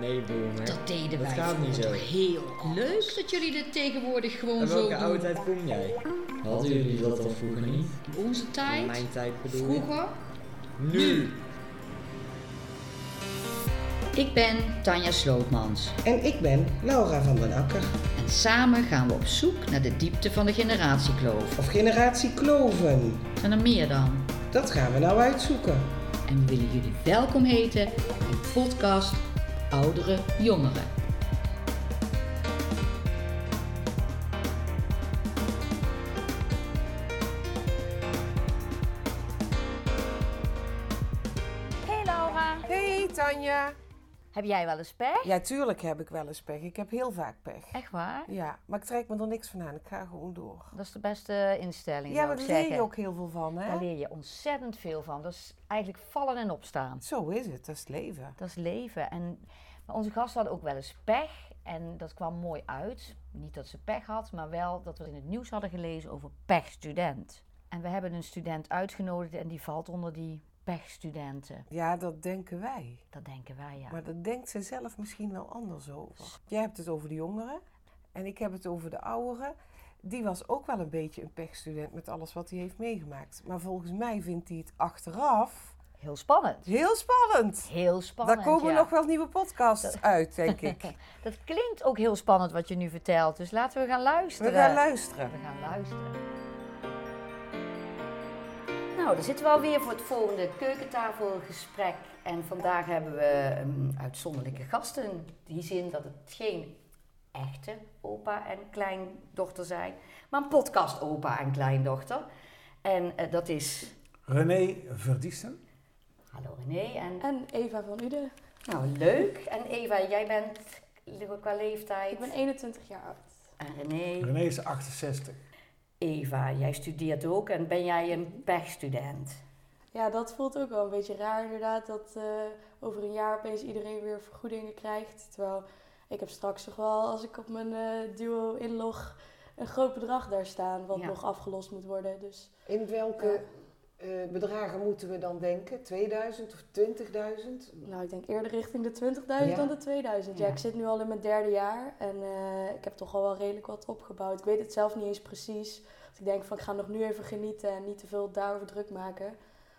Nee, boomer. Dat deden Dat wij gaat niet zo. heel Leuk dat jullie dit tegenwoordig gewoon En zo welke doen. oude tijd kom jij? Hadden jullie dat al vroeger niet? In onze In tijd, mijn tijd bedoel ik. vroeger. Nu! Ik ben Tanja Slootmans En ik ben Laura van den Akker. en samen gaan we op zoek naar de diepte van de generatiekloof. Of generatie Kloven. Zijn er meer dan? Dat gaan we nou uitzoeken. En we willen jullie welkom heten in podcast Oudere Jongeren. Hey Laura, Hey Tanja. heb jij wel eens pech? Ja, tuurlijk heb ik wel eens pech. Ik heb heel vaak pech. Echt waar? Ja, maar ik trek me er niks van aan. Ik ga gewoon door. Dat is de beste instelling, Ja, zou maar ik daar leer je ook heel veel van, Daar hè? leer je ontzettend veel van. Dat is eigenlijk vallen en opstaan. Zo is het, dat is het leven. Dat is leven. En maar onze gasten hadden ook wel eens pech. En dat kwam mooi uit. Niet dat ze pech had, maar wel dat we in het nieuws hadden gelezen over pechstudent. En we hebben een student uitgenodigd en die valt onder die pechstudenten. Ja, dat denken wij. Dat denken wij, ja. Maar dat denkt ze zelf misschien wel anders over. Jij hebt het over de jongeren en ik heb het over de ouderen. Die was ook wel een beetje een pechstudent met alles wat hij heeft meegemaakt. Maar volgens mij vindt hij het achteraf Heel spannend. heel spannend. Heel spannend, Daar komen ja. nog wel nieuwe podcasts uit, denk ik. Dat klinkt ook heel spannend wat je nu vertelt. Dus laten we gaan luisteren. We gaan luisteren. We gaan luisteren. Nou, dan zitten we alweer voor het volgende keukentafelgesprek. En vandaag hebben we um, uitzonderlijke gasten. In die zin dat het geen echte opa en kleindochter zijn, maar een podcast opa en kleindochter. En eh, dat is... René Verdiesten. Hallo René en... En Eva van Uden. Nou, leuk. En Eva, jij bent qua leeftijd... Ik ben 21 jaar oud. En René... René is 68. Eva, jij studeert ook en ben jij een pechstudent? Ja, dat voelt ook wel een beetje raar inderdaad. Dat eh, over een jaar opeens iedereen weer vergoedingen krijgt. Terwijl ik heb straks toch wel, als ik op mijn eh, duo inlog, een groot bedrag daar staan. Wat Ja. nog afgelost moet worden. Dus In welke eh, bedragen moeten we dan denken? 2000 of 20.000? nou, ik denk eerder richting de 20.000 Ja. dan de 2000. Ja. Ja. ik zit nu al in mijn derde jaar. En eh, ik heb toch al wel redelijk wat opgebouwd. Ik weet het zelf niet eens precies. Dus ik denk van, ik ga nog nu even genieten en niet te veel daarover druk maken.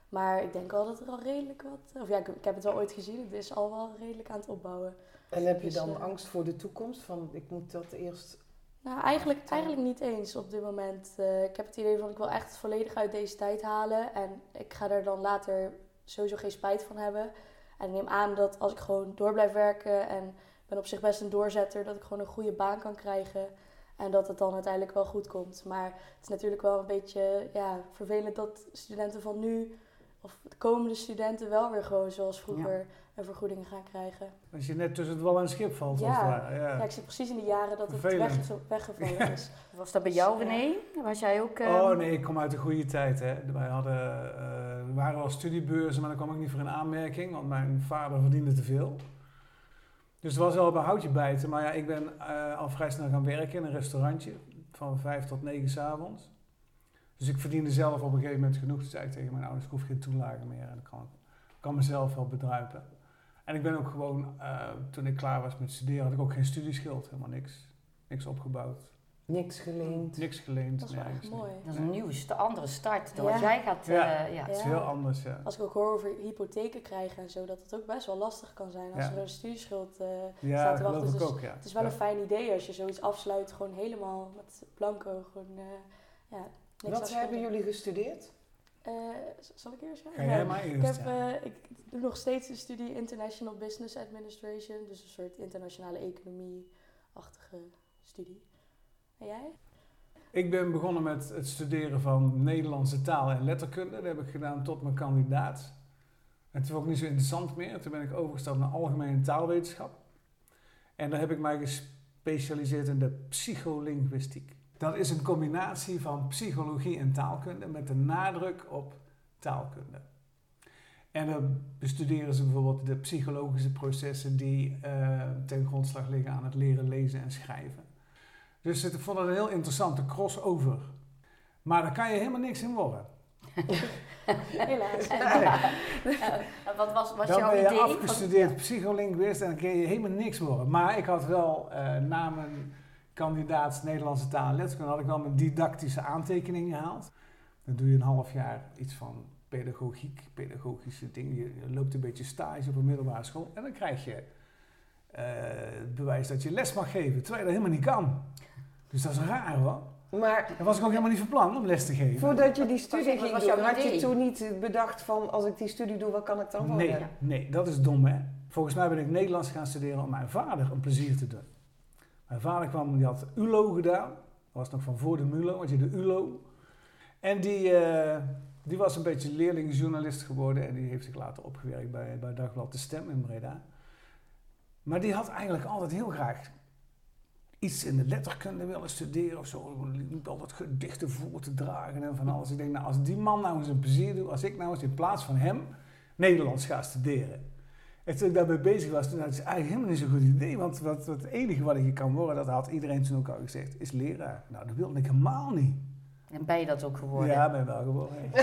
Maar ik denk al dat er al redelijk wat... Of ja, ik, ik heb het wel ooit gezien. Het is al wel redelijk aan het opbouwen. En heb je Dus, dan eh, angst voor de toekomst? Van ik moet dat eerst. Nou, eigenlijk, eigenlijk niet eens op dit moment. Eh, ik heb het idee van ik wil echt volledig uit deze tijd halen. En ik ga er dan later sowieso geen spijt van hebben. En ik neem aan dat als ik gewoon door blijf werken en ben op zich best een doorzetter, dat ik gewoon een goede baan kan krijgen. En dat het dan uiteindelijk wel goed komt. Maar het is natuurlijk wel een beetje ja, vervelend dat studenten van nu, of de komende studenten, wel weer gewoon zoals vroeger een vergoeding gaan krijgen. Als je net tussen het wal en het schip valt, Ja. het. Ja. Ja, ik zit precies in de jaren dat het wegge- weggevallen is. Was dat bij jou, René? Was jij ook... eh, Oh nee, ik kom uit een goede tijd. Hè. Wij hadden, eh, er waren wel studiebeurzen, maar daar kwam ik niet voor in aanmerking, want mijn vader verdiende te veel. Dus er was wel een houtje bijten, maar ja, ik ben eh, al vrij snel gaan werken in een restaurantje van vijf tot negen s'avonds. Dus ik verdiende zelf op een gegeven moment genoeg. Toen zei ik tegen mijn ouders, ik hoef geen toelage meer en ik kan, kan mezelf wel bedruipen. En ik ben ook gewoon, eh, toen ik klaar was met studeren, had ik ook geen studieschuld, helemaal niks. Niks opgebouwd, Niks geleend. niks geleend. Dat is echt mooi. Dat is een nieuwe, sta- andere start dan Ja. wat jij gaat... Ja. eh, ja. Het is heel anders, ja. Als ik ook hoor over hypotheken krijgen en zo, dat het ook best wel lastig kan zijn als Ja. er een studieschuld eh, Ja, staat te geloof wachten. ik Dus ook, ja. het is wel Ja. een fijn idee als je zoiets afsluit, gewoon helemaal met blanco. Gewoon, eh, ja, niks Wat hebben jullie gestudeerd? Eh, z- zal ik eerst gaan? Ga jij maar Ik, eerst, heb, ja. eh, ik doe nog steeds een studie International Business Administration, dus een soort internationale economie-achtige studie. En jij? Ik ben begonnen met het studeren van Nederlandse taal en letterkunde. Dat heb ik gedaan tot mijn kandidaat. En toen vond ik niet zo interessant meer. Toen ben ik overgestapt naar algemene taalwetenschap. En daar heb ik mij gespecialiseerd in de psycholinguïstiek. Dat is een combinatie van psychologie en taalkunde met de nadruk op taalkunde. En dan bestuderen ze bijvoorbeeld de psychologische processen die eh, ten grondslag liggen aan het leren lezen en schrijven. Dus ik vond het een heel interessante crossover. Maar daar kan je helemaal niks in worden. Helaas. Ja, wat was, was dan jouw ben je idee? afgestudeerd psycholinguist en dan kun je helemaal niks worden. Maar ik had wel eh, na mijn kandidaat Nederlandse taal en letterkunde had ik wel mijn didactische aantekeningen gehaald. Dan doe je een half jaar iets van pedagogiek, pedagogische dingen. Je, loopt een beetje stage op een middelbare school en dan krijg je eh, het bewijs dat je les mag geven, terwijl je dat helemaal niet kan. Dus dat is raar hoor. Maar Dat was ik ook helemaal niet van plan om les te geven. voordat je die studie ging was doen, had je toen niet bedacht van als ik die studie doe, wat kan ik dan worden? Nee, nee, dat is dom hè. Volgens mij ben ik Nederlands gaan studeren om mijn vader een plezier te doen. Mijn vader kwam, die had ULO gedaan. Dat was nog van voor de MULO, had je de ULO. En die, eh, die was een beetje leerlingjournalist geworden en die heeft zich later opgewerkt bij, bij Dagblad De Stem in Breda. Maar die had eigenlijk altijd heel graag iets in de letterkunde willen studeren of zo. Liep altijd gedichten voor te dragen en van alles. Ik denk, nou, als die man nou eens een plezier doet, als ik nou eens in plaats van hem Nederlands ga studeren. En toen ik daarmee bezig was, toen had ik eigenlijk helemaal niet zo'n goed idee. Want wat, wat het enige wat ik kan worden, dat had iedereen toen ook al gezegd, is leraar. Nou, dat wilde ik helemaal niet. En ben je dat ook geworden? Ja, ben wel geworden.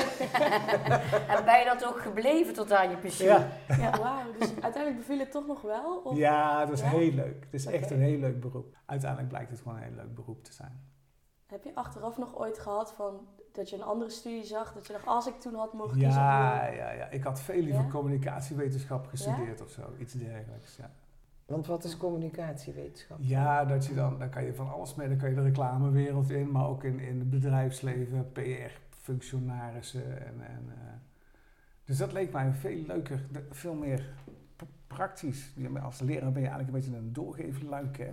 En ben je dat ook gebleven tot aan je pensioen? Ja, Ja, wauw. Dus uiteindelijk beviel het toch nog wel? Of? ja, dat is Ja? heel leuk. Het is echt een heel leuk beroep. Uiteindelijk blijkt het gewoon een heel leuk beroep te zijn. Heb je achteraf nog ooit gehad van dat je een andere studie zag? Dat je dacht, als ik toen had mogen kiezen. Ja, ja, ja. Ik had veel liever Ja? communicatiewetenschap gestudeerd of zo. Iets dergelijks, ja. Want wat is communicatiewetenschap? Ja, dat je dan, dan kan je van alles mee. Dan kan je de reclamewereld in, maar ook in, in het bedrijfsleven, PR-functionarissen. En, en, eh, dus dat leek mij veel leuker, veel meer praktisch. Ja, Als leraar ben je eigenlijk een beetje een doorgeefluik. Hè?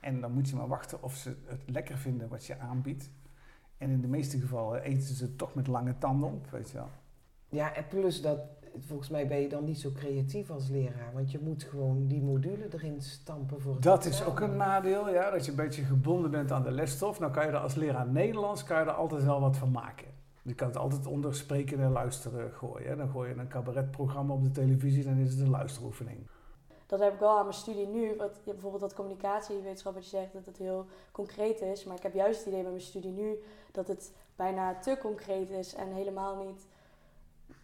En dan moet je maar wachten of ze het lekker vinden wat je aanbiedt. En in de meeste gevallen eten ze het toch met lange tanden op, weet je wel. Ja, en plus dat, volgens mij ben je dan niet zo creatief als leraar. Want je moet gewoon die module erin stampen voor het Dat is ook een nadeel, ja, dat je een beetje gebonden bent aan de lesstof. Nou kan je er als leraar Nederlands kan je er altijd wel wat van maken. Je kan het altijd onder spreken en luisteren gooien. hè. Dan gooi je een cabaretprogramma op de televisie, dan is het een luisteroefening. Dat heb ik wel aan mijn studie nu. Wat, bijvoorbeeld dat communicatiewetenschap, wat je zegt, dat het heel concreet is. Maar ik heb juist het idee bij mijn studie nu dat het bijna te concreet is en helemaal niet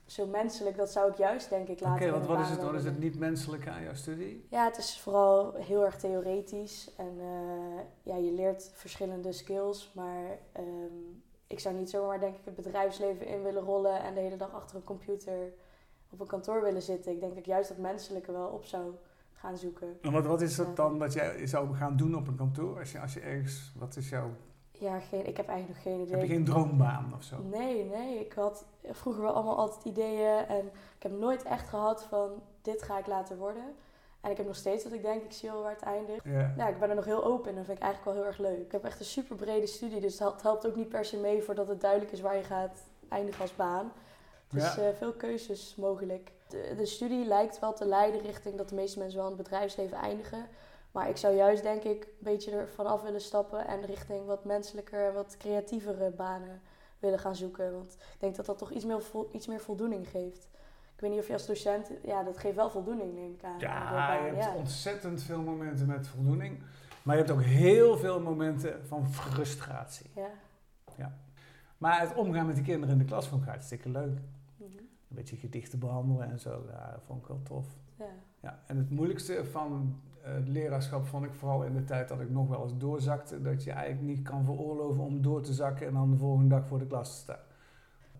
zo menselijk. Dat zou ik juist, denk ik, Oké, want een wat is het, wat is het niet menselijk aan jouw studie? Ja, het is vooral heel erg theoretisch. En eh, ja, je leert verschillende skills. Maar ehm, ik zou niet zomaar, denk ik, het bedrijfsleven in willen rollen en de hele dag achter een computer op een kantoor willen zitten. Ik denk dat ik juist dat menselijke wel op zou gaan zoeken. En wat, wat is het dan wat jij zou gaan doen op een kantoor? Als je, als je ergens, wat is jouw, Ja, geen, ik heb eigenlijk nog geen idee. heb je geen droombaan of zo? Nee, nee. Ik had vroeger wel allemaal altijd ideeën. En ik heb nooit echt gehad van dit ga ik later worden. En ik heb nog steeds dat ik denk, ik zie wel waar het eindigt. Ja. Ja, ik ben er nog heel open en dat vind ik eigenlijk wel heel erg leuk. Ik heb echt een super brede studie, dus het helpt- ook niet per se mee voordat het duidelijk is waar je gaat eindigen als baan. Is Ja. eh, veel keuzes mogelijk. De, de studie lijkt wel te leiden richting dat de meeste mensen wel in het bedrijfsleven eindigen. Maar ik zou juist denk ik een beetje ervan af willen stappen en richting wat menselijker en wat creatievere banen willen gaan zoeken. Want ik denk dat dat toch iets meer, iets meer voldoening geeft. Ik weet niet of je als docent, ja, dat geeft wel voldoening, neem ik aan. de Ja, baan, je hebt ja. ontzettend veel momenten met voldoening. Maar je hebt ook heel veel momenten van frustratie. Ja. Maar het omgaan met die kinderen in de klas vond ik hartstikke leuk. Een beetje gedichten behandelen en zo, ja, dat vond ik wel tof. ja. Ja, en het moeilijkste van eh, het leraarschap vond ik vooral in de tijd dat ik nog wel eens doorzakte. Dat je eigenlijk niet kan veroorloven om door te zakken en dan de volgende dag voor de klas te staan.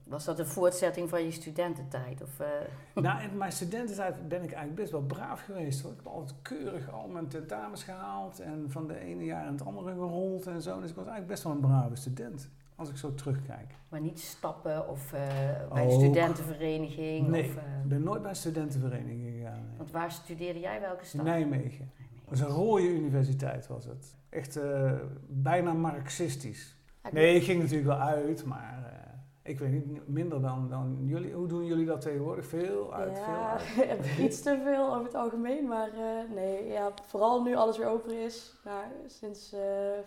Was dat een voortzetting van je studententijd? Of, eh, nou, in mijn studententijd ben ik eigenlijk best wel braaf geweest hoor. Ik heb altijd keurig al mijn tentamens gehaald en van de ene jaar in het andere gerold en zo. Dus ik was eigenlijk best wel een brave student. Als ik zo terugkijk. maar niet stappen of eh, bij een studentenvereniging? Nee. Of, eh, Ik ben nooit bij een studentenvereniging gegaan. nee. want waar studeerde jij? Welke In stad? Nijmegen. Dat was een rode universiteit was het. Echt eh, bijna marxistisch. Nee, ik ging natuurlijk wel uit, maar ik weet niet, minder dan, dan jullie. Hoe doen jullie dat tegenwoordig? Veel uit, veel Ja, uit. iets te veel over het algemeen, maar eh, nee, ja, vooral nu alles weer open is, nou, sinds eh,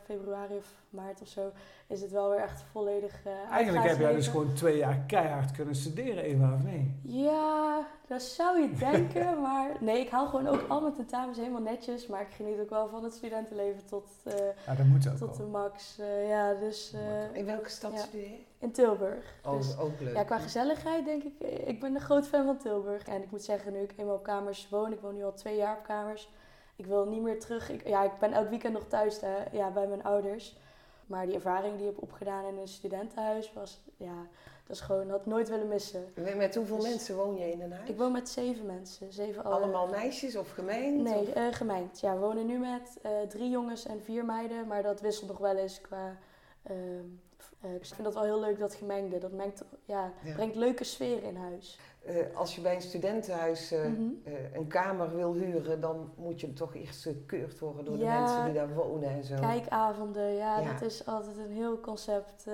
februari of maart of zo, is het wel weer echt volledig uh, Eigenlijk heb jij dus gewoon twee jaar keihard kunnen studeren, Eva, of nee? Ja, dat zou je denken, maar nee, ik haal gewoon ook al mijn tentamens helemaal netjes, maar ik geniet ook wel van het studentenleven tot, eh, Ja, dat moet ook tot de max. eh, ja, dus... eh, In welke stad Ja. studeer je? In Tilburg. Oh, Dus ook leuk. ja, qua gezelligheid denk ik, eh, ik ben een groot fan van Tilburg. En ik moet zeggen, nu ik eenmaal op kamers woon, ik woon nu al twee jaar op kamers. Ik wil niet meer terug. Ik, ja, ik ben elk weekend nog thuis hè, ja, bij mijn ouders. Maar die ervaring die ik heb opgedaan in een studentenhuis was, ja, dat is gewoon, had ik nooit willen missen. Met- hoeveel Dus- mensen woon je in een huis? Ik woon met zeven mensen. Zeven alle- Allemaal meisjes of gemengd? Nee, of- eh gemengd. Ja, we wonen nu met eh, drie jongens en vier meiden, maar dat wisselt nog wel eens qua. Ehm, eh, ik vind dat wel heel leuk, dat gemengde. Dat mengt, ja, Ja. brengt leuke sfeer in huis. Eh, als je bij een studentenhuis eh, Mhm. een kamer wil huren, dan moet je toch eerst gekeurd worden door de mensen die daar wonen en zo. Kijkavonden, ja, Ja. dat is altijd een heel concept.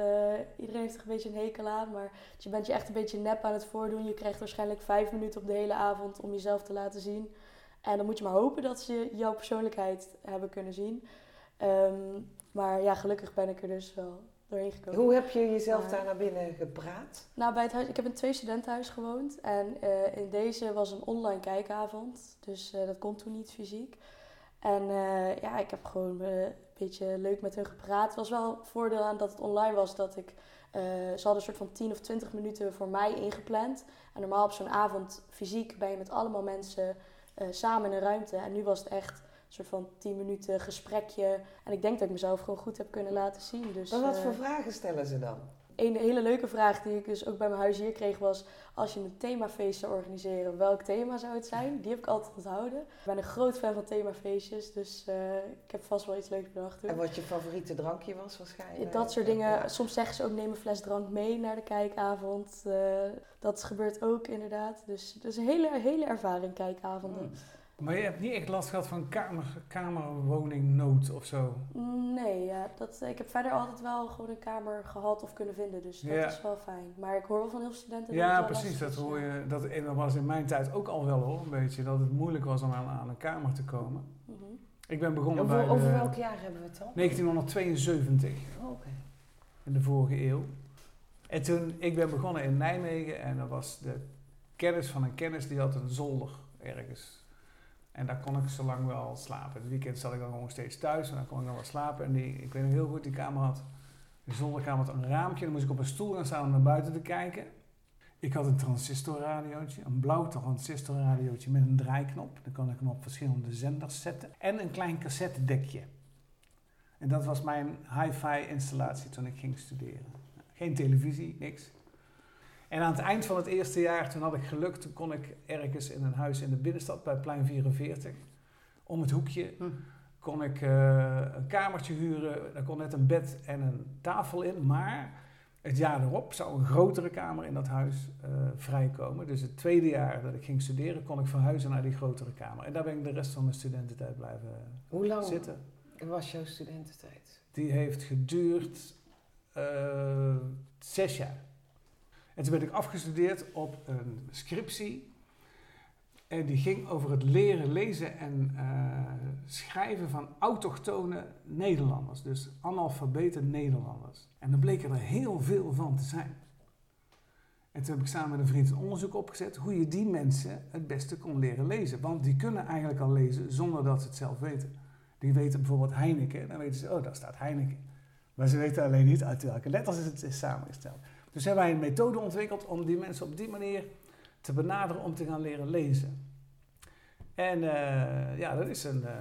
Iedereen heeft er een beetje een hekel aan, maar je bent je echt een beetje nep aan het voordoen. Je krijgt waarschijnlijk vijf minuten op de hele avond om jezelf te laten zien. En dan moet je maar hopen dat ze jouw persoonlijkheid hebben kunnen zien. Ehm, maar ja, gelukkig ben ik er dus wel doorheen gekomen. Hoe heb je jezelf Maar- daar naar binnen gepraat? Nou, bij het huis, ik heb in twee studentenhuis gewoond. En eh, in deze was een online kijkavond. Dus eh, dat kon toen niet fysiek. En eh, ja, ik heb gewoon een beetje leuk met hun gepraat. Het was wel een voordeel aan dat het online was dat ik... ze hadden een soort van 10 of 20 minuten voor mij ingepland. En normaal op zo'n avond fysiek ben je met allemaal mensen samen in een ruimte. En nu was het echt soort van 10 minuten gesprekje. En ik denk dat ik mezelf gewoon goed heb kunnen laten zien. Dus, Maar wat eh, voor vragen stellen ze dan? een hele leuke vraag die ik dus ook bij mijn huis hier kreeg was... als je een themafeest zou organiseren, welk thema zou het zijn? Die heb ik altijd onthouden. Ik ben een groot fan van themafeestjes, dus eh, ik heb vast wel iets leuks bedacht. toen. En wat je favoriete drankje was waarschijnlijk? Dat soort Ja. dingen. Soms zeggen ze ook neem een fles drank mee naar de kijkavond. Eh, dat gebeurt ook inderdaad. Dus het is een hele, hele ervaring kijkavonden. Maar je hebt niet echt last gehad van kamer, kamerwoningnood of zo? Nee, ja, dat, ik heb verder altijd wel gewoon een kamer gehad of kunnen vinden. Dus dat Ja. is wel fijn. Maar ik hoor wel van heel veel studenten dat Ja, wel precies. Dat hoor je. Dat, en dat was in mijn tijd ook al wel hoor, een beetje. Dat het moeilijk was om aan, aan een kamer te komen. Mhm. Ik ben begonnen Over, bij over de welk jaar hebben we het dan? 1972, Oh, Oké. in de vorige eeuw. En toen, ik ben begonnen in Nijmegen en dat was de kennis van een kennis die had een zolder ergens. En daar kon ik zo lang wel slapen. Het weekend zat ik dan gewoon steeds thuis en dan kon ik dan wel slapen. En die, ik weet nog heel goed, die kamer had, de zolderkamer had een raampje. Dan moest ik op een stoel gaan staan om naar buiten te kijken. Ik had een transistorradiootje, een blauw transistorradiootje met een draaiknop. Dan kon ik hem op verschillende zenders zetten. En een klein cassettedekje. En dat was mijn hi-fi installatie toen ik ging studeren. Geen televisie, niks. En aan het eind van het eerste jaar, toen had ik geluk, toen kon ik ergens in een huis in de binnenstad bij plein 44, om het hoekje, Hm. kon ik eh, een kamertje huren. Daar kon net een bed en een tafel in, maar het jaar erop zou een grotere kamer in dat huis eh, vrijkomen. Dus het tweede jaar dat ik ging studeren, kon ik verhuizen naar die grotere kamer. En daar ben ik de rest van mijn studententijd blijven Hoe lang zitten. was jouw studententijd? Die heeft geduurd eh, zes jaar. En toen ben ik afgestudeerd op een scriptie. En die ging over het leren lezen en eh, schrijven van autochtone Nederlanders. Dus analfabete Nederlanders. En dan bleken er heel veel van te zijn. En toen heb ik samen met een vriend een onderzoek opgezet hoe je die mensen het beste kon leren lezen. Want die kunnen eigenlijk al lezen zonder dat ze het zelf weten. Die weten bijvoorbeeld Heineken, dan weten ze, oh daar staat Heineken. Maar ze weten alleen niet uit welke letters het is samengesteld. Dus hebben wij een methode ontwikkeld om die mensen op die manier te benaderen om te gaan leren lezen. En eh, ja, dat is een, eh,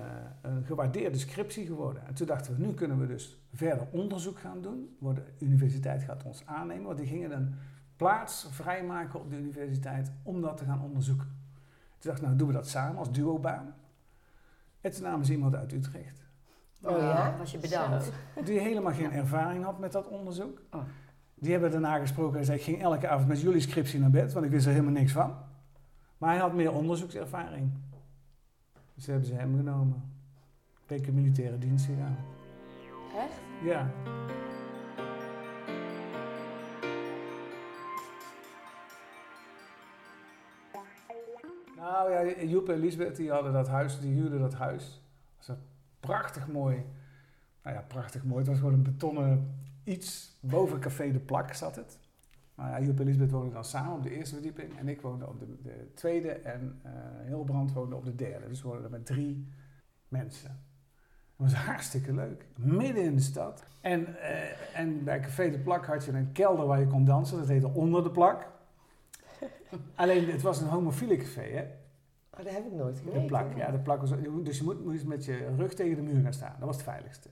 een gewaardeerde scriptie geworden. En toen dachten we, nu kunnen we dus verder onderzoek gaan doen. De universiteit gaat ons aannemen, want die gingen een plaats vrijmaken op de universiteit om dat te gaan onderzoeken. Toen dacht ik, nou doen we dat samen als duobaan. En toen namen ze iemand uit Utrecht. Oh ja? Was je bedankt. Die helemaal geen ervaring had met dat onderzoek. Oh. Die hebben daarna gesproken en zei: Ik ging elke avond met jullie scriptie naar bed, want ik wist er helemaal niks van. Maar hij had meer onderzoekservaring. Dus hebben ze hem genomen. Ben ik in militaire dienst gegaan. Echt? Ja. Nou ja, Joep en Lisbeth die hadden dat huis, die huurden dat huis. Dat was prachtig mooi. Nou ja, prachtig mooi. Het was gewoon een betonnen iets. Boven Café de Plak zat het. Maar ja, Joep en Lisbeth woonden dan samen op de eerste verdieping. En ik woonde op de, de tweede. En eh Hilbrand woonde op de derde. Dus we woonden er met drie mensen. En was hartstikke leuk. Midden in de stad. En, eh, en bij Café de Plak had je een kelder waar je kon dansen. Dat heette Onder de Plak. Alleen, het was een homofiele café, hè? Oh, dat heb ik nooit De geweten. plak, ja, de plak was, dus je moet, moest met je rug tegen de muur gaan staan. Dat was het veiligste.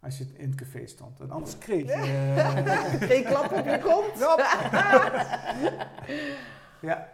Als je in het café stond. En anders kreeg je... eh, Geen klap op je kont. ja.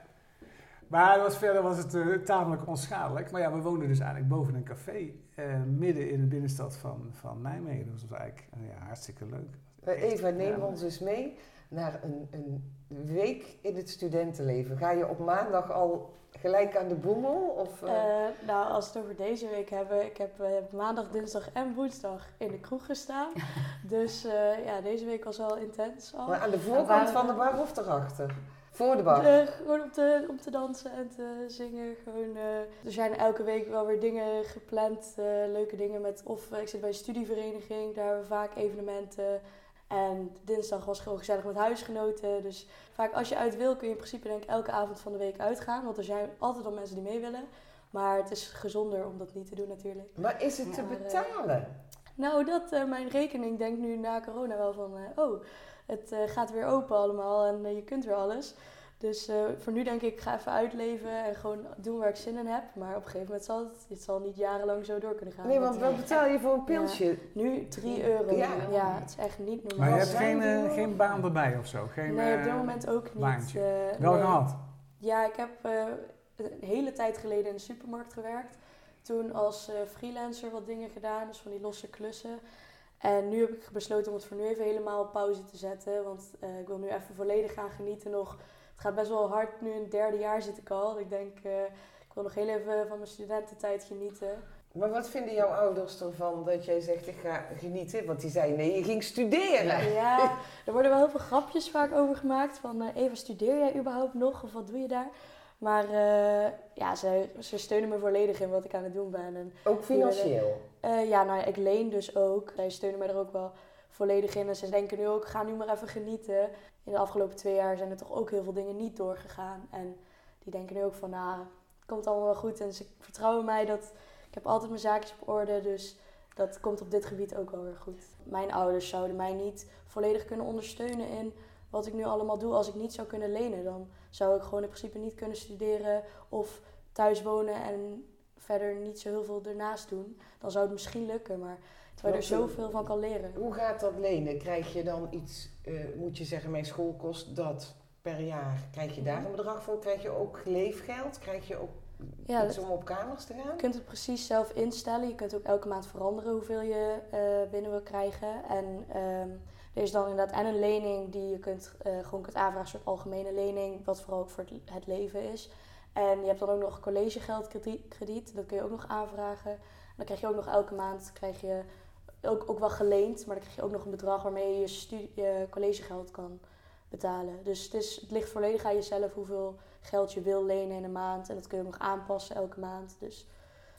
Maar was, verder was het eh, tamelijk onschadelijk. Maar ja, we woonden dus eigenlijk boven een café. eh, midden in de binnenstad van, van Nijmegen. Dus dat was eigenlijk ja, hartstikke leuk. Eva, neem Ja. ons dus mee naar een, een week in het studentenleven. Ga je op maandag al gelijk aan de boemel? Of, eh, Eh, nou, als we het over deze week hebben, ik heb eh, maandag, dinsdag en woensdag in de kroeg gestaan. dus eh, ja, deze week was wel intens al. maar aan de voorkant van de bar of erachter? Voor de bar? Gewoon om te, om te dansen en te zingen. Gewoon, eh, er zijn elke week wel weer dingen gepland. eh, leuke dingen met. Of ik zit bij een studievereniging, daar hebben we vaak evenementen. En dinsdag was gewoon gezellig met huisgenoten. Dus vaak als je uit wil, kun je in principe denk ik elke avond van de week uitgaan. Want er zijn altijd al mensen die mee willen. Maar het is gezonder om dat niet te doen natuurlijk. Maar is het te Maar, eh, betalen? Nou, dat eh, mijn rekening denkt nu na corona wel van, eh, oh, het gaat weer open allemaal en je kunt weer alles. Dus eh, voor nu denk ik, ik ga even uitleven en gewoon doen waar ik zin in heb. Maar op een gegeven moment zal het, het zal niet jarenlang zo door kunnen gaan. Nee, want wat betaal je voor een pilsje? Nu 3 euro. Ja. Ja. het is echt niet normaal. Maar je hebt geen, eh, geen baan erbij of zo? Geen, nee, op eh, dit moment ook niet. baantje. Wel nee. gehad? Ja, ik heb eh, een hele tijd geleden in de supermarkt gewerkt. Toen als eh, freelancer wat dingen gedaan, dus van die losse klussen. En nu heb ik besloten om het voor nu even helemaal op pauze te zetten. Want eh, ik wil nu even volledig gaan genieten nog. Het gaat best wel hard, nu in het derde jaar zit ik al. Ik denk, eh, ik wil nog heel even van mijn studententijd genieten. Maar wat vinden jouw ouders ervan dat jij zegt ik ga genieten? Want die zei nee, je ging studeren. Ja, er worden wel heel veel grapjes vaak over gemaakt. Van eh, Eva, studeer jij überhaupt nog? Of wat doe je daar? Maar eh, ja, ze, ze steunen me volledig in wat ik aan het doen ben. En Ook financieel. Ja, nou ja, ik leen dus ook. Zij steunen mij er ook wel volledig in. En ze denken nu ook, ga nu maar even genieten. In de afgelopen twee jaar zijn er toch ook heel veel dingen niet doorgegaan. En die denken nu ook van, nou, het komt allemaal wel goed. En ze vertrouwen mij dat ik heb altijd mijn zaakjes op orde. Dus dat komt op dit gebied ook wel weer goed. Mijn ouders zouden mij niet volledig kunnen ondersteunen in wat ik nu allemaal doe. Als ik niet zou kunnen lenen, dan zou ik gewoon in principe niet kunnen studeren of thuis wonen en verder niet zo heel veel ernaast doen. Dan zou het misschien lukken, maar terwijl je er eh, zoveel van kan leren. Hoe gaat dat lenen? Krijg je dan iets, eh, moet je zeggen, mijn school kost dat per jaar. Krijg je daar een bedrag voor? Krijg je ook leefgeld? Krijg je ook Ja, iets om op kamers te gaan? Je kunt het precies zelf instellen. Je kunt ook elke maand veranderen hoeveel je eh, binnen wil krijgen. En ehm, er is dan inderdaad en een lening die je kunt, gewoon kunt aanvragen, een soort algemene lening, wat vooral ook voor het, het leven is. En je hebt dan ook nog collegegeldkrediet, dat kun je ook nog aanvragen. En dan krijg je ook nog elke maand krijg je ook, ook wel geleend, maar dan krijg je ook nog een bedrag waarmee je je, studie, je collegegeld kan betalen. Dus het, is, het ligt volledig aan jezelf hoeveel geld je wil lenen in een maand. En dat kun je ook nog aanpassen elke maand. Dus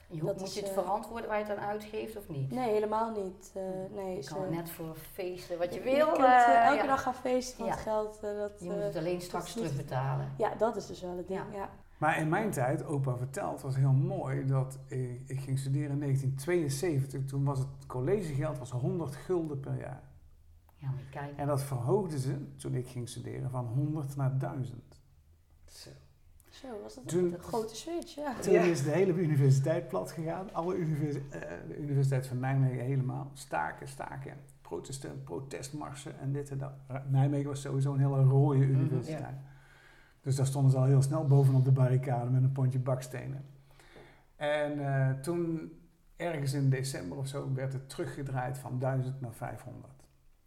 Je Dat moet is, je het eh, verantwoorden waar je het aan uitgeeft of niet? nee, helemaal niet. Eh, nee, Je kan net voor feesten wat je je wil. kunt, eh, eh, elke ja. dag gaan feesten van Ja. het geld. eh, dat, Je moet eh, het alleen straks terugbetalen. ja, dat is dus wel het ding. Ja. Ja. Maar in mijn tijd, opa vertelt, was heel mooi dat ik, ik ging studeren in 1972. Toen was het collegegeld was 100 gulden per jaar. Ja, maar kijk. En dat verhoogden ze, toen ik ging studeren, van 100 naar 1000. Zo. Zo, was dat Toen- een grote switch, ja. Toen Ja. is de hele universiteit plat gegaan. Alle univers eh, de Universiteit van Nijmegen helemaal. Staken, staken. Protestant, protestmarsen en dit en dat. Nijmegen was sowieso een hele rode universiteit. Dus daar stonden ze al heel snel bovenop de barricade met een pontje bakstenen. En eh, toen, ergens in december of zo, werd het teruggedraaid van 1000 naar 500.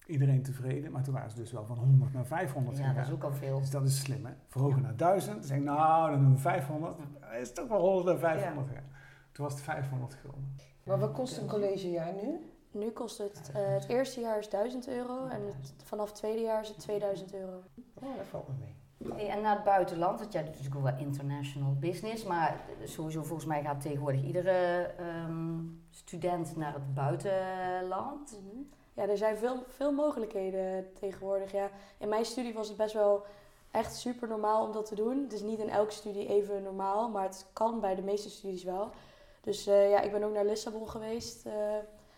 Iedereen tevreden, maar toen waren ze dus wel van 100 naar 500 Ja, gegaan. dat is ook al veel. Dus dat is slim, hè? Verhogen naar 1000. Dan zeg ik, nou, dan doen we 500. Dan is het toch wel 100 naar 500 gegaan. Toen was het 500 gulden. Maar wat kost een collegejaar nu? Nu kost het, eh, het eerste jaar is 1000 euro en het, vanaf het tweede jaar is het 2000 euro. Oh, dat valt me mee. En naar het buitenland, want jij doet natuurlijk wel international business, maar sowieso volgens mij gaat tegenwoordig iedere ehm, student naar het buitenland. Mhm. Ja, er zijn veel, veel mogelijkheden tegenwoordig. Ja. In mijn studie was het best wel echt super normaal om dat te doen. Het is niet in elke studie even normaal, maar het kan bij de meeste studies wel. Dus eh, ja, ik ben ook naar Lissabon geweest, eh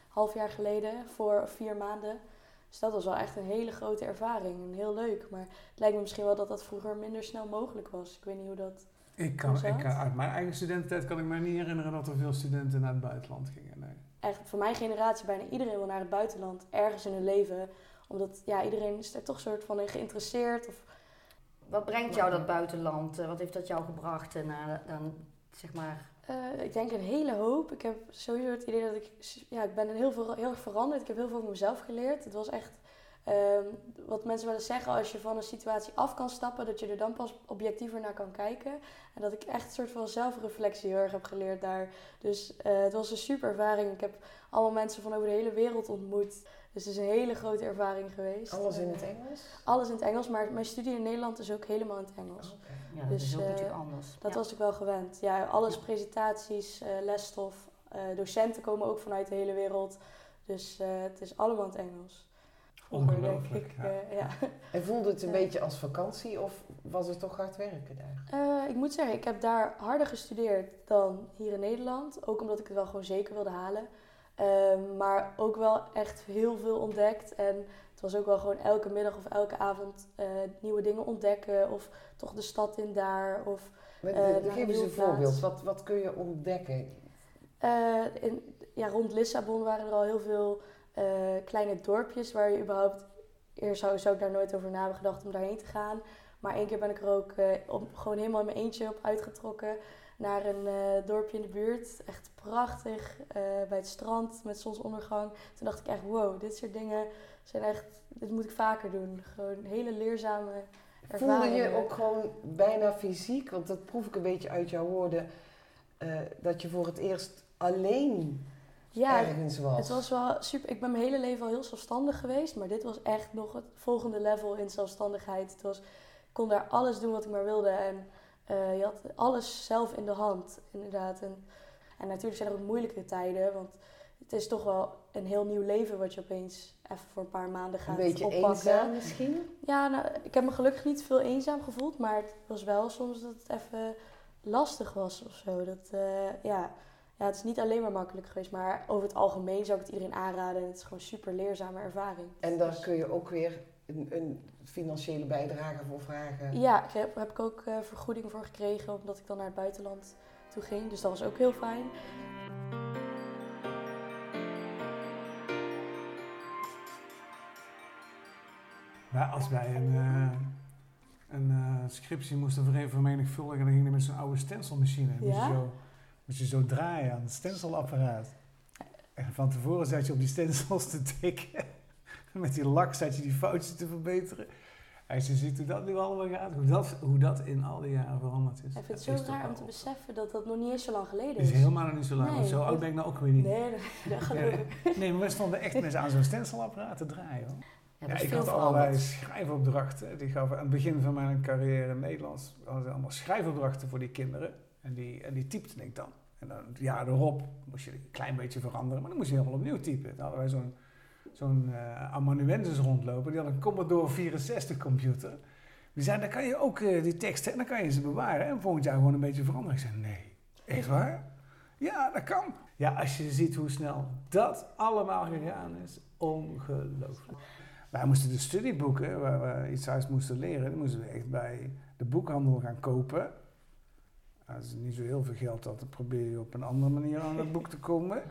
half jaar geleden, voor vier maanden. Dus dat was wel echt een hele grote ervaring en heel leuk. Maar het lijkt me misschien wel dat dat vroeger minder snel mogelijk was. Ik weet niet hoe dat... Ik kan, ik kan, het? uit mijn eigen studententijd kan ik me niet herinneren dat er veel studenten naar het buitenland gingen. Nee. Echt voor mijn generatie, bijna iedereen wil naar het buitenland, ergens in hun leven. Omdat ja, iedereen is er toch soort van in geïnteresseerd. Of, Wat brengt jou dat buitenland? Eh, Wat heeft dat jou gebracht eh, naar dan, zeg maar... eh, ik denk een hele hoop. Ik heb sowieso het idee dat ik... Ja, ik ben heel, veel, heel erg veranderd. Ik heb heel veel over mezelf geleerd. Het was echt... ehm, wat mensen wel eens zeggen, als je van een situatie af kan stappen, dat je er dan pas objectiever naar kan kijken. En dat ik echt een soort van zelfreflectie heel erg heb geleerd daar. Dus eh, het was een super ervaring. Ik heb allemaal mensen van over de hele wereld ontmoet. Dus het is een hele grote ervaring geweest. Alles in En, het eh, Engels? Alles in het Engels, maar mijn studie in Nederland is ook helemaal in het Engels. Ja, dat Dus, is ook eh, natuurlijk anders. Dat Ja. was ik wel gewend. Ja, alles presentaties, eh, lesstof. eh, docenten komen ook vanuit de hele wereld. Dus eh, het is allemaal in het Engels. Ongelooflijk, ik, ja. eh, ja. En voelde het een Ja. beetje als vakantie of was het toch hard werken daar? Eh, ik moet zeggen, ik heb daar harder gestudeerd dan hier in Nederland. Ook omdat ik het wel gewoon zeker wilde halen. Ehm, maar ook wel echt heel veel ontdekt. En het was ook wel gewoon elke middag of elke avond eh, nieuwe dingen ontdekken. Of toch de stad in daar. Of Eh, geef een eens een voorbeeld. Wat, wat kun je ontdekken? Eh, in, ja, rond Lissabon waren er al heel veel kleine dorpjes waar je überhaupt... Eerst zou, zou ik daar nooit over na hebben gedacht om daarheen te gaan. Maar één keer ben ik er ook gewoon helemaal in mijn eentje op uitgetrokken naar een eh, dorpje in de buurt. Echt prachtig, eh, bij het strand met zonsondergang. Toen dacht ik echt, wow, dit soort dingen zijn echt... Dit moet ik vaker doen. Gewoon hele leerzame Voelde je ervaringen. ook gewoon bijna fysiek, want dat proef ik een beetje uit jouw woorden, eh, dat je voor het eerst alleen Ja, ergens was? Het was wel super. Ik ben mijn hele leven al heel zelfstandig geweest, maar dit was echt nog het volgende level in zelfstandigheid. Het was, ik kon daar alles doen wat ik maar wilde en eh, je had alles zelf in de hand, inderdaad. En, en natuurlijk zijn er ook moeilijke tijden, want het is toch wel een heel nieuw leven wat je opeens even voor een paar maanden een gaat beetje oppakken. eenzaam misschien? Ja, nou, ik heb me gelukkig niet veel eenzaam gevoeld, maar het was wel soms dat het even lastig was of zo. Dat, eh, ja. ja, het is niet alleen maar makkelijk geweest, maar over het algemeen zou ik het iedereen aanraden. En het is gewoon een super leerzame ervaring. En daar Dus- kun je ook weer een, een financiële bijdrage voor vragen. Ja, ik heb, heb ik ook eh, vergoeding voor gekregen, omdat ik dan naar het buitenland toe ging. Dus dat was ook heel fijn. Maar als wij een, eh, een eh, scriptie moesten ver- vermenigvuldigen, dan ging het met zo'n oude stencilmachine. Moest, Ja? je zo, moest je zo draaien aan het stencilapparaat. En van tevoren zat je op die stencils te tikken. Met die lak zat je die foutjes te verbeteren. Als je ziet hoe dat nu allemaal gaat, hoe dat, hoe dat in al die jaren veranderd is. Ik vind het zo is raar om te beseffen dat dat nog niet eens zo lang geleden Het is. is helemaal nog niet zo lang, want zo oud ben ik nou ook weer niet. Nee, dat, dat geloof ik. Nee, maar we stonden echt met z'n aan zo'n stencilapparaat te draaien. Hoor. Ja, Ja, is ik had allerlei schrijfopdrachten. Die gaf aan het begin van mijn carrière in Nederlands hadden ze allemaal schrijfopdrachten voor die kinderen. En die, en die typte ik dan. En dan het jaar erop moest je een klein beetje veranderen, maar dan moest je helemaal opnieuw typen. Dan hadden wij zo'n zo'n eh, amanuensis rondlopen. Die had een Commodore 64 computer. Die zei, dan kan je ook eh, die teksten en dan kan je ze bewaren. En volgend jaar gewoon een beetje veranderen. Ik zei, nee, echt waar? Ja, dat kan. Ja, als je ziet hoe snel dat allemaal gegaan is, ongelooflijk. Wij moesten de studieboeken, waar we iets uit moesten leren, moesten we echt bij de boekhandel gaan kopen. Als je niet zo heel veel geld had, dan probeer je op een andere manier aan het boek te komen.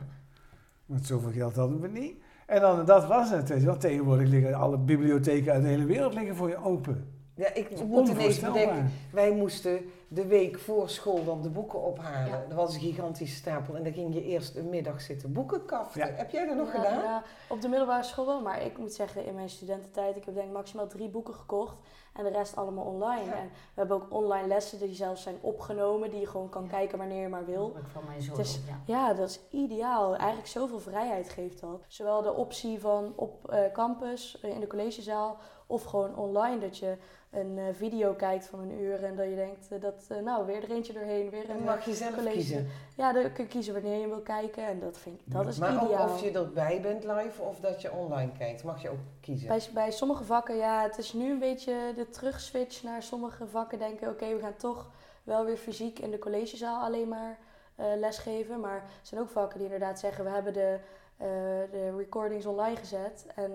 Want zoveel geld hadden we niet. En dan, dat was het. Wel. Tegenwoordig liggen alle bibliotheken uit de hele wereld liggen voor je open. Ja, ik moet ineens bedenken, wij moesten de week voor school dan de boeken ophalen. Ja. Dat was een gigantische stapel en dan ging je eerst een middag zitten boeken kaften. Ja. Heb jij dat nog Ja, gedaan? ja, op de middelbare school wel, maar ik moet zeggen, in mijn studententijd, ik heb denk ik maximaal drie boeken gekocht en de rest allemaal online. Ja. En we hebben ook online lessen die zelfs zijn opgenomen, die je gewoon kan kijken wanneer je maar wil. Ik van mijn zoon ja. Ja, dat is ideaal. Eigenlijk zoveel vrijheid geeft dat. Zowel de optie van op eh, campus, eh, in de collegezaal, of gewoon online dat je een eh, video kijkt van een uur en dat je denkt eh, dat, eh, nou, weer er eentje doorheen, weer een... mag je zelf college. kiezen. Ja, dan kun je kiezen wanneer je wil kijken en dat vind ik, dat is Maar ideaal. of je erbij bent live of dat je online kijkt, mag je ook kiezen. Bij, bij sommige vakken, ja, het is nu een beetje de terugswitch naar sommige vakken denken, oké, we gaan toch wel weer fysiek in de collegezaal alleen maar lesgeven. Maar er zijn ook vakken die inderdaad zeggen, we hebben de, de recordings online gezet. En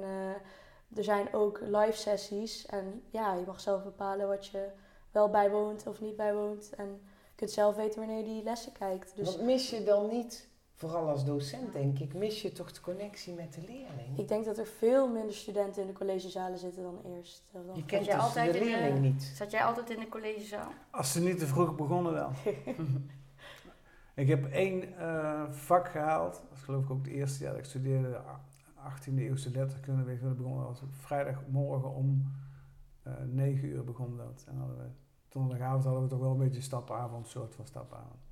er zijn ook live sessies. En ja, je mag zelf bepalen wat je wel bijwoont of niet bijwoont. En je kunt zelf weten wanneer je die lessen kijkt. Dus Want mis je dan niet, vooral als docent denk ik, mis je toch de connectie met de leerling? ik denk dat er veel minder studenten in de collegezalen zitten dan eerst. dan Je kent jij dus altijd de in de- leerling niet. Zat jij altijd in de collegezaal? Als ze niet te vroeg begonnen wel. ik heb één eh, vak gehaald. Dat is geloof ik ook het eerste jaar dat ik studeerde. De 18e eeuwse letterkunde. Weet je, dat begon was op vrijdagmorgen om eh 9 uur begon dat. En hadden we, donderdagavond hadden we toch wel een beetje stapavond, soort van stapavond.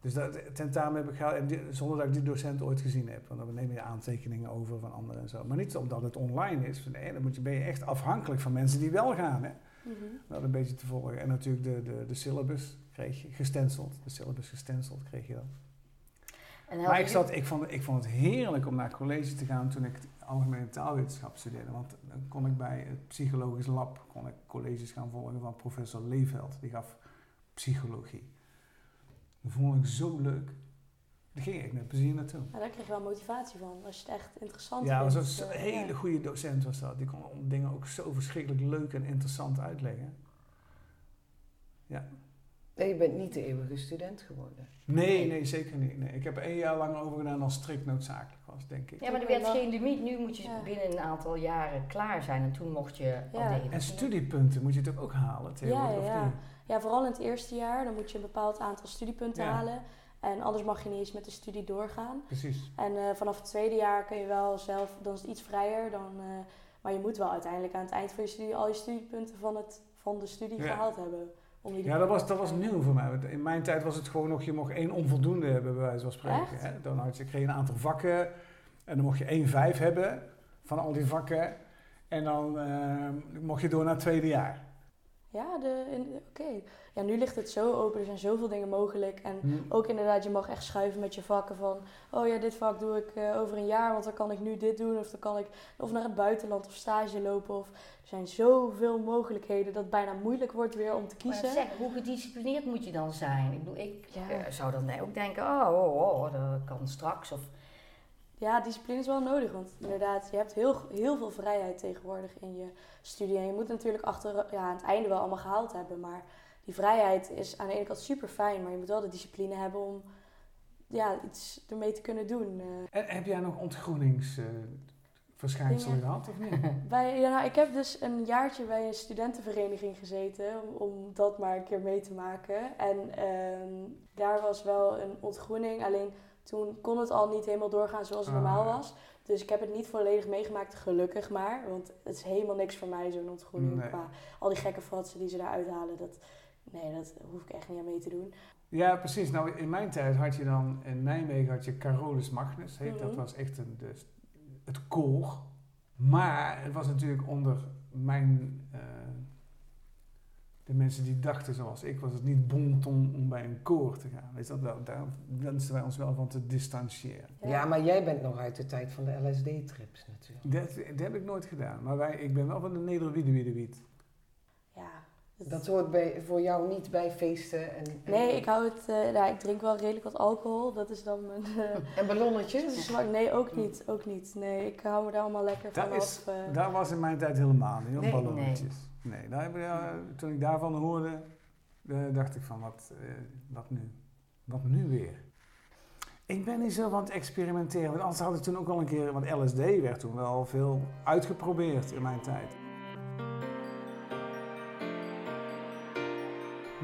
Dus dat tentamen heb ik gehaald, en die- zonder dat ik die docent ooit gezien heb. Want dan neem je aantekeningen over van anderen en zo. Maar niet omdat het online is. Nee, dan moet je, ben je echt afhankelijk van mensen die wel gaan. Hè? Mhm. Dat een beetje te volgen. En natuurlijk de, de, de syllabus kreeg je gestenceld. De syllabus gestenceld kreeg je dan. Maar ik, zat, ik, vond, ik vond het heerlijk om naar college te gaan toen ik algemene taalwetenschap studeerde. Want dan kon ik bij het psychologisch lab kon ik colleges gaan volgen van professor Leeveld. Die gaf psychologie. Dat vond ik zo leuk. Daar ging ik met plezier naartoe. Ja, daar kreeg je wel motivatie van, als je het echt interessant Ja, vindt. was een eh, hele ja. goede docent was dat. Die kon dingen ook zo verschrikkelijk leuk en interessant uitleggen. Ja. Nee, je bent niet de eeuwige student geworden. Nee, nee, zeker niet. Nee. Ik heb één jaar lang over gedaan als strikt noodzakelijk was, denk ik. Ja, maar er werd geen limiet. Nu moet je Ja. binnen een aantal jaren klaar zijn. En toen mocht je al Ja. deden. En studiepunten moet je toch ook halen tegenwoordig, Ja, ja, of ja. niet? Ja, vooral in het eerste jaar, dan moet je een bepaald aantal studiepunten Ja. halen. En anders mag je niet eens met de studie doorgaan. Precies. En eh, vanaf het tweede jaar kun je wel zelf, dan is het iets vrijer. Dan, eh, maar je moet wel uiteindelijk aan het eind van je studie al je studiepunten van, het, van de studie Ja. gehaald hebben. Om Ja, dat was, dat was nieuw voor mij. Want in mijn tijd was het gewoon nog, je mocht één onvoldoende hebben, bij wijze van spreken. Hè? Dan had je, kreeg je een aantal vakken en dan mocht je één vijf hebben van al die vakken. En dan eh, mocht je door naar het tweede jaar. Ja, de, in- oké. Ja, nu ligt het zo open, er zijn zoveel dingen mogelijk. En Hm. ook inderdaad, je mag echt schuiven met je vakken van... Oh ja, dit vak doe ik eh, over een jaar, want dan kan ik nu dit doen. Of dan kan ik of naar het buitenland of stage lopen. Of, er zijn zoveel mogelijkheden dat het bijna moeilijk wordt weer om te Maar kiezen. zeg, hoe gedisciplineerd moet je dan zijn? Ik bedoel, ik Ja. eh, zou dan ook denken, oh, oh, oh, dat kan straks. Of, Ja, discipline is wel nodig, want inderdaad, je hebt heel, heel veel vrijheid tegenwoordig in je studie. En je moet natuurlijk achter, ja, aan het einde wel allemaal gehaald hebben, maar die vrijheid is aan de ene kant super fijn, maar je moet wel de discipline hebben om ja, iets ermee te kunnen doen. Eh, En heb jij nog ontgroeningsverschijnselen Dingen. gehad of niet? bij, ja, nou, ik heb dus een jaartje bij een studentenvereniging gezeten om, om dat maar een keer mee te maken. En ehm, daar was wel een ontgroening, alleen toen kon het al niet helemaal doorgaan zoals het Ah. normaal was. Dus ik heb het niet volledig meegemaakt, gelukkig maar. Want het is helemaal niks voor mij, zo'n ontgroening. Nee. Qua al die gekke fratsen die ze daar uithalen, dat, nee, dat hoef ik echt niet aan mee te doen. Ja, precies. Nou, in mijn tijd had je dan in Nijmegen had je Carolus Magnus. Heet. Dat Mhm. was echt een, de, het koor. Maar het was natuurlijk onder mijn... eh, de mensen die dachten zoals ik, was het niet bon ton om bij een koor te gaan. Weet je, dat, daar, daar wensten wij ons wel van te distancieren. Ja. maar jij bent nog uit de tijd van de LSD-trips natuurlijk. Dat, dat heb ik nooit gedaan. Maar wij, ik ben wel van de Nederwiedewiedewiet. Ja, dat- Dat hoort bij, voor jou niet bij feesten en, en, Nee, ik hou het, eh, ja, ik drink wel redelijk wat alcohol. Dat is dan mijn... eh, en ballonnetjes. Dus smak- nee, ook niet, ook niet. Nee, ik hou me daar allemaal lekker Dat vanaf. is- eh. Dat was in mijn tijd helemaal niet, Nee, ballonnetjes. Nee, eh, toen ik daarvan hoorde, eh, dacht ik van, wat, eh, wat nu? Wat nu weer? Ik ben niet zo van het experimenteren, want anders had ik toen ook al een keer, want LSD werd toen wel veel uitgeprobeerd in mijn tijd.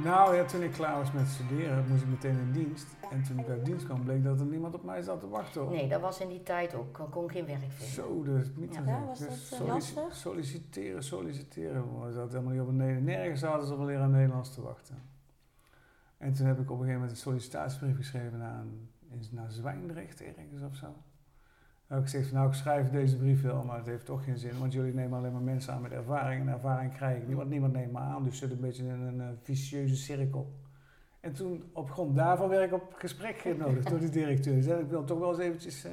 Nou ja, toen ik klaar was met studeren, moest ik meteen in dienst. En toen ik uit dienst kwam, bleek dat er niemand op mij zat te wachten. hoor. nee, dat was in die tijd ook. Ik kon geen werk vinden. Zo, dus niet Ja. Ja, was dat, eh, lastig? Solliciteren, solliciteren. We zaten helemaal niet op een. Nergens zaten ze op een leraar Nederlands te wachten. En toen heb ik op een gegeven moment een sollicitatiebrief geschreven naar, een, naar Zwijndrecht ergens of zo. Ik gezegd, van, nou ik schrijf deze brief wel, maar het heeft toch geen zin. Want jullie nemen alleen maar mensen aan met ervaring. En ervaring krijg ik niet, want niemand neemt me aan. Dus zit een beetje in een eh, vicieuze cirkel. En toen op grond daarvan werd ik op gesprek genodigd door de directeur. Die zei, ik wil toch wel eens eventjes... eh,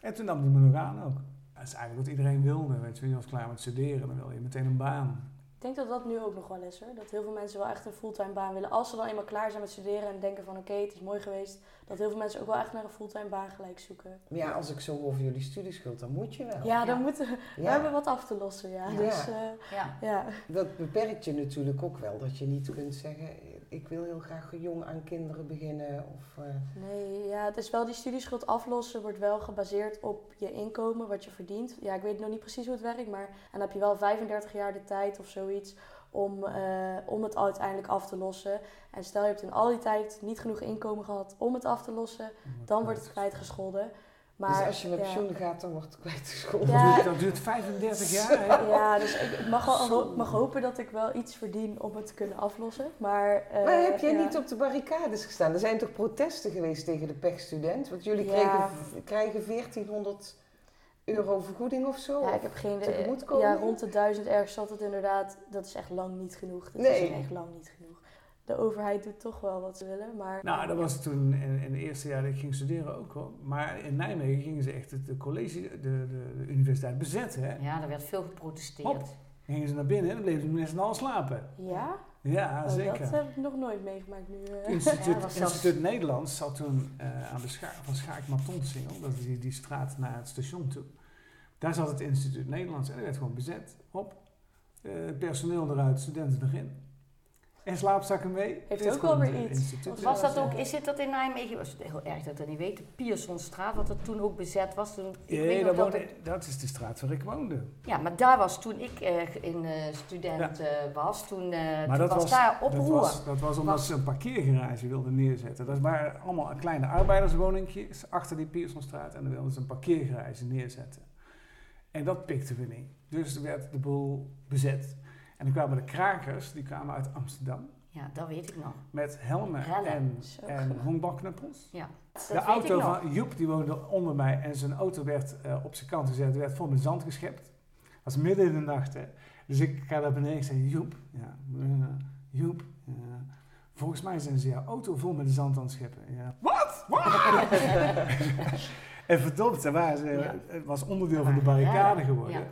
En toen nam hij me nog aan ook. Dat is eigenlijk wat iedereen wilde. Weet je, je was klaar met studeren, dan wil je meteen een baan. Ik denk dat dat nu ook nog wel is hoor. Dat heel veel mensen wel echt een fulltime baan willen. Als ze dan eenmaal klaar zijn met studeren en denken van oké, het is mooi geweest. Dat heel veel mensen ook wel echt naar een fulltime baan gelijk zoeken. Maar ja, als ik zo over jullie studieschuld, dan moet je wel. Ja, dan Ja. moeten we, hebben wat af te lossen, ja. Ja. Dus eh, Ja. ja. Dat beperkt je natuurlijk ook wel. Dat je niet kunt zeggen, ik wil heel graag jong aan kinderen beginnen. Of, eh, Nee, ja, het is wel die studieschuld aflossen wordt wel gebaseerd op je inkomen, wat je verdient. Ja, ik weet nog niet precies hoe het werkt, maar en dan heb je wel 35 jaar de tijd of zoiets om, eh, om het uiteindelijk af te lossen. En stel je hebt in al die tijd niet genoeg inkomen gehad om het af te lossen, dan wordt het kwijtgescholden. Maar, dus als je met ja. pensioen gaat, dan wordt het kwijtgescholden. Ja. Dat, duurt, dat duurt 35 jaar. hè? Ja, dus ik mag, wel, mag hopen dat ik wel iets verdien om het te kunnen aflossen. Maar, eh, Maar heb jij ja. niet op de barricades gestaan? Er zijn toch protesten geweest tegen de pechstudent? Want jullie Ja. kregen, krijgen 1400 euro vergoeding of zo? Ja, ik heb geen idee. Ja, rond de duizend ergens zat het inderdaad. Dat is echt lang niet genoeg. Dat Nee. is echt lang niet genoeg. De overheid doet toch wel wat ze willen, maar... Nou, dat was toen in, in het eerste jaar dat ik ging studeren ook wel. Maar in Nijmegen gingen ze echt het de college, de, de, de universiteit bezetten. Hè? Ja, er werd veel geprotesteerd. Hop. Gingen ze naar binnen en dan bleven ze met z'n allen slapen. Ja? Ja, Oh, zeker. dat heb ik nog nooit meegemaakt nu. eh. Het Instituut, Ja, was zelfs- Instituut Nederlands zat toen eh, aan de schaak van Schaak Matonsingel, dat is die, die straat naar het station toe. Daar zat het Instituut Nederlands en dat werd gewoon bezet. Hop, Eh, personeel eruit, studenten erin. En slaapzakken mee. Heeft ook wel weer iets. Was dat ook, is dit dat in Nijmegen? Was het heel erg dat dat niet weten. Piersonstraat, wat er toen ook bezet was. Toen, ik weet dat, woonde- dat is de straat waar ik woonde. Ja, maar daar was toen ik eh, in eh, student eh, was, toen, Maar toen dat was, was, daar dat oproer. was, dat was omdat Was- ze een parkeergarage wilden neerzetten. Dat waren allemaal kleine arbeiderswoningjes achter die Piersonstraat. En dan wilden ze een parkeergarage neerzetten. En dat pikten we niet. Dus werd de boel bezet. En dan kwamen de krakers, die kwamen uit Amsterdam. Ja, dat weet ik nog. Met helmen Rellen. en, Zo. en honkbalknuppels. Ja, dat De weet auto ik nog. van Joep, die woonde onder mij. En zijn auto werd eh, op zijn kant gezet. werd vol met zand geschept. Dat was midden in de nacht. Hè. Dus ik ga naar beneden en zeg, Joep, ja, eh, Joep, ja, volgens mij zijn ze jouw auto vol met zand aan het scheppen. Ja. Wat? Wat? en verdomd, daar waren ze, Ja. het was onderdeel van de barricade geworden. Ja.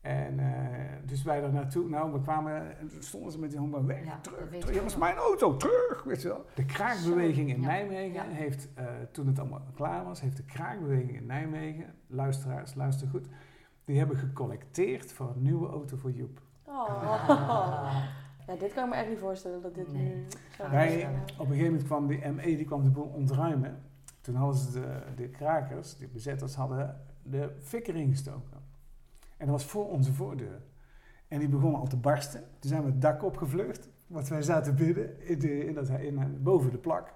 En eh, dus wij daar naartoe, nou, we kwamen, stonden ze met die honkbal weg, Ja, terug, weet terug, nog. mijn auto, terug, weet je wel. De kraakbeweging in Ja. Nijmegen Ja. heeft, eh, toen het allemaal klaar was, heeft de kraakbeweging in Nijmegen, luisteraars, luister goed, die hebben gecollecteerd voor een nieuwe auto voor Joep. Oh. Ja, dit kan ik me echt niet voorstellen dat dit Nee. nu zou Wij, op een gegeven moment kwam die ME, die kwam de boel ontruimen. Toen hadden ze de, de krakers, de bezetters, hadden de fik erin gestoken. En dat was voor onze voordeur. En die begonnen al te barsten. Toen zijn we het dak opgevlucht. Want wij zaten binnen, in de, in dat, in, boven de plak.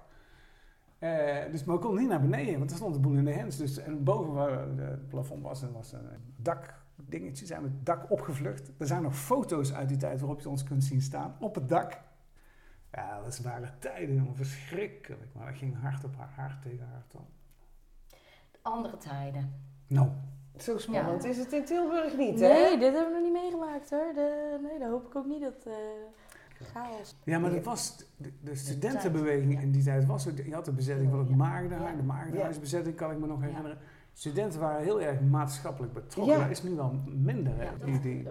Eh, dus, maar we konden niet naar beneden, want er stond de boel in de hens. Dus, en boven waar het plafond was, en was een dakdingetje, zijn we het dak opgevlucht. Er zijn nog foto's uit die tijd waarop je ons kunt zien staan, op het dak. Ja, dat waren tijden, verschrikkelijk. Maar dat ging hard op haar hart tegen hart dan. Andere tijden. Nou, Zo spannend is het in Tilburg niet, hè? Nee, dit hebben we nog niet meegemaakt hoor. De, nee, dat hoop ik ook niet dat eh chaos. ja, maar dat was de, de studentenbeweging in die tijd. Was er, je had de bezetting van het Ja. Maagdenhuis, Ja. de Maagdenhuisbezetting kan ik me nog Ja. herinneren. Studenten waren heel erg maatschappelijk betrokken. Ja. Dat is nu wel minder. Hè? Ja. Die, die,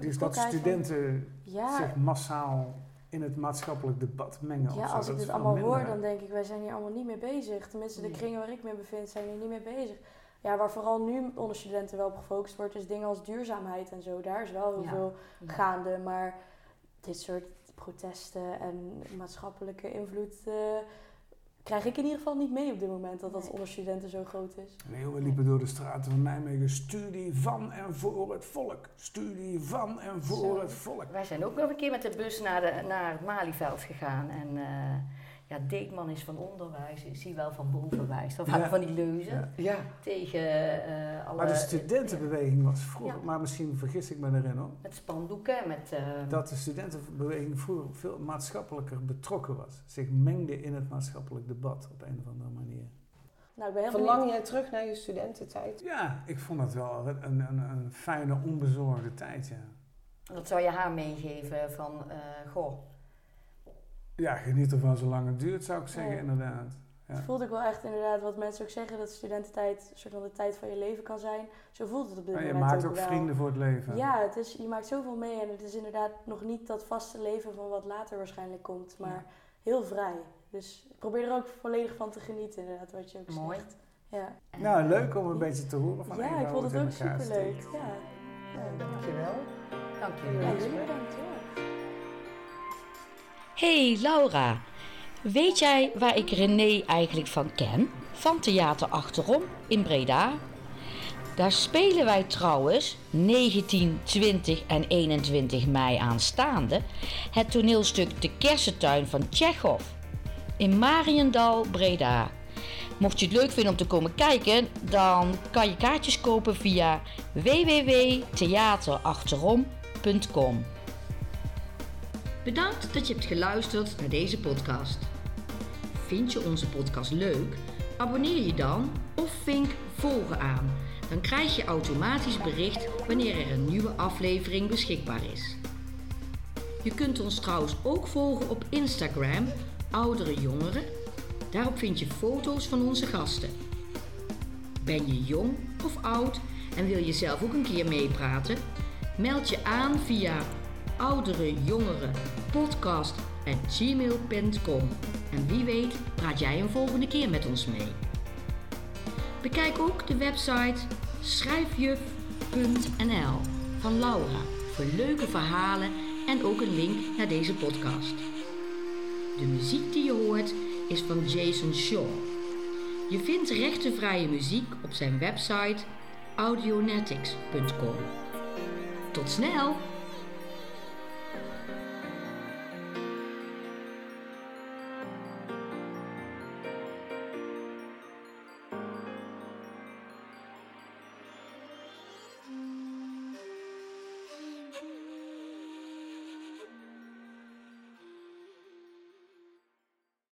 dus dat van- studenten Ja, zich massaal in het maatschappelijk debat mengen. ja, als ik dit allemaal hoor, dan denk ik, wij zijn hier allemaal niet mee bezig. Tenminste, de kringen waar ik me bevind zijn hier niet mee bezig. Ja, waar vooral nu onder studenten wel op gefocust wordt, is dingen als duurzaamheid en zo. Daar is wel heel Ja. veel Ja. gaande. Maar dit soort protesten en maatschappelijke invloed eh, krijg ik in ieder geval niet mee op dit moment dat dat Nee. onder studenten zo groot is. Nee, we liepen door de straten van Nijmegen. Studie van en voor het volk. Studie van en voor Zo. het volk. Wij zijn ook nog een keer met de bus naar, de, naar het Malieveld gegaan. En eh, ja, Deekman is van onderwijs, is hij wel van bovenwijs. Dat waren Ja. van die leuzen Ja. Ja. tegen eh alle... Maar de studentenbeweging was vroeger, Ja. maar misschien vergis ik me erin hoor. Met spandoeken, met... eh, Dat de studentenbeweging vroeger veel maatschappelijker betrokken was. Zich mengde in het maatschappelijk debat op een of andere manier. Nou, Verlang jij terug naar je studententijd? Ja, ik vond dat wel een, een, een fijne, onbezorgde tijd, ja. Wat zou je haar meegeven van, eh, goh, Ja, geniet ervan zolang het duurt, zou ik zeggen, Ja. inderdaad. Ja. Het voelt ook wel echt inderdaad wat mensen ook zeggen, dat studententijd een soort van de tijd van je leven kan zijn. Zo voelt het op dit Ja, je moment maakt ook ook wel. vrienden voor het leven. Ja, het is, je maakt zoveel mee en het is inderdaad nog niet dat vaste leven van wat later waarschijnlijk komt, maar heel vrij. Dus probeer er ook volledig van te genieten, inderdaad, wat je ook Mooi. zegt. Ja, Nou, leuk om een beetje te horen van ja ik vond het ook superleuk. Ja. Ja. Dankjewel. Dank Ja, jullie. jullie bedankt. Ja. Hey Laura, weet jij waar ik René eigenlijk van ken? Van Theater Achterom in Breda. Daar spelen wij trouwens 19, 20 en 21 mei aanstaande het toneelstuk De Kersentuin van Tsjechov in Mariendal, Breda. Mocht je het leuk vinden om te komen kijken, dan kan je kaartjes kopen via www.theaterachterom.com. Bedankt dat je hebt geluisterd naar deze podcast. Vind je onze podcast leuk? Abonneer je dan of vink volgen aan. Dan krijg je automatisch bericht wanneer er een nieuwe aflevering beschikbaar is. Je kunt ons trouwens ook volgen op Instagram, oudere jongeren. Daarop vind je foto's van onze gasten. Ben je jong of oud en wil je zelf ook een keer meepraten? Meld je aan via ouderejongerenpodcast.gmail.com En wie weet praat jij een volgende keer met ons mee. Bekijk ook de website schrijfjuf.nl van Laura voor leuke verhalen en ook een link naar deze podcast. De muziek die je hoort is van Jason Shaw. Je vindt rechtenvrije muziek op zijn website audionetics.com. Tot snel!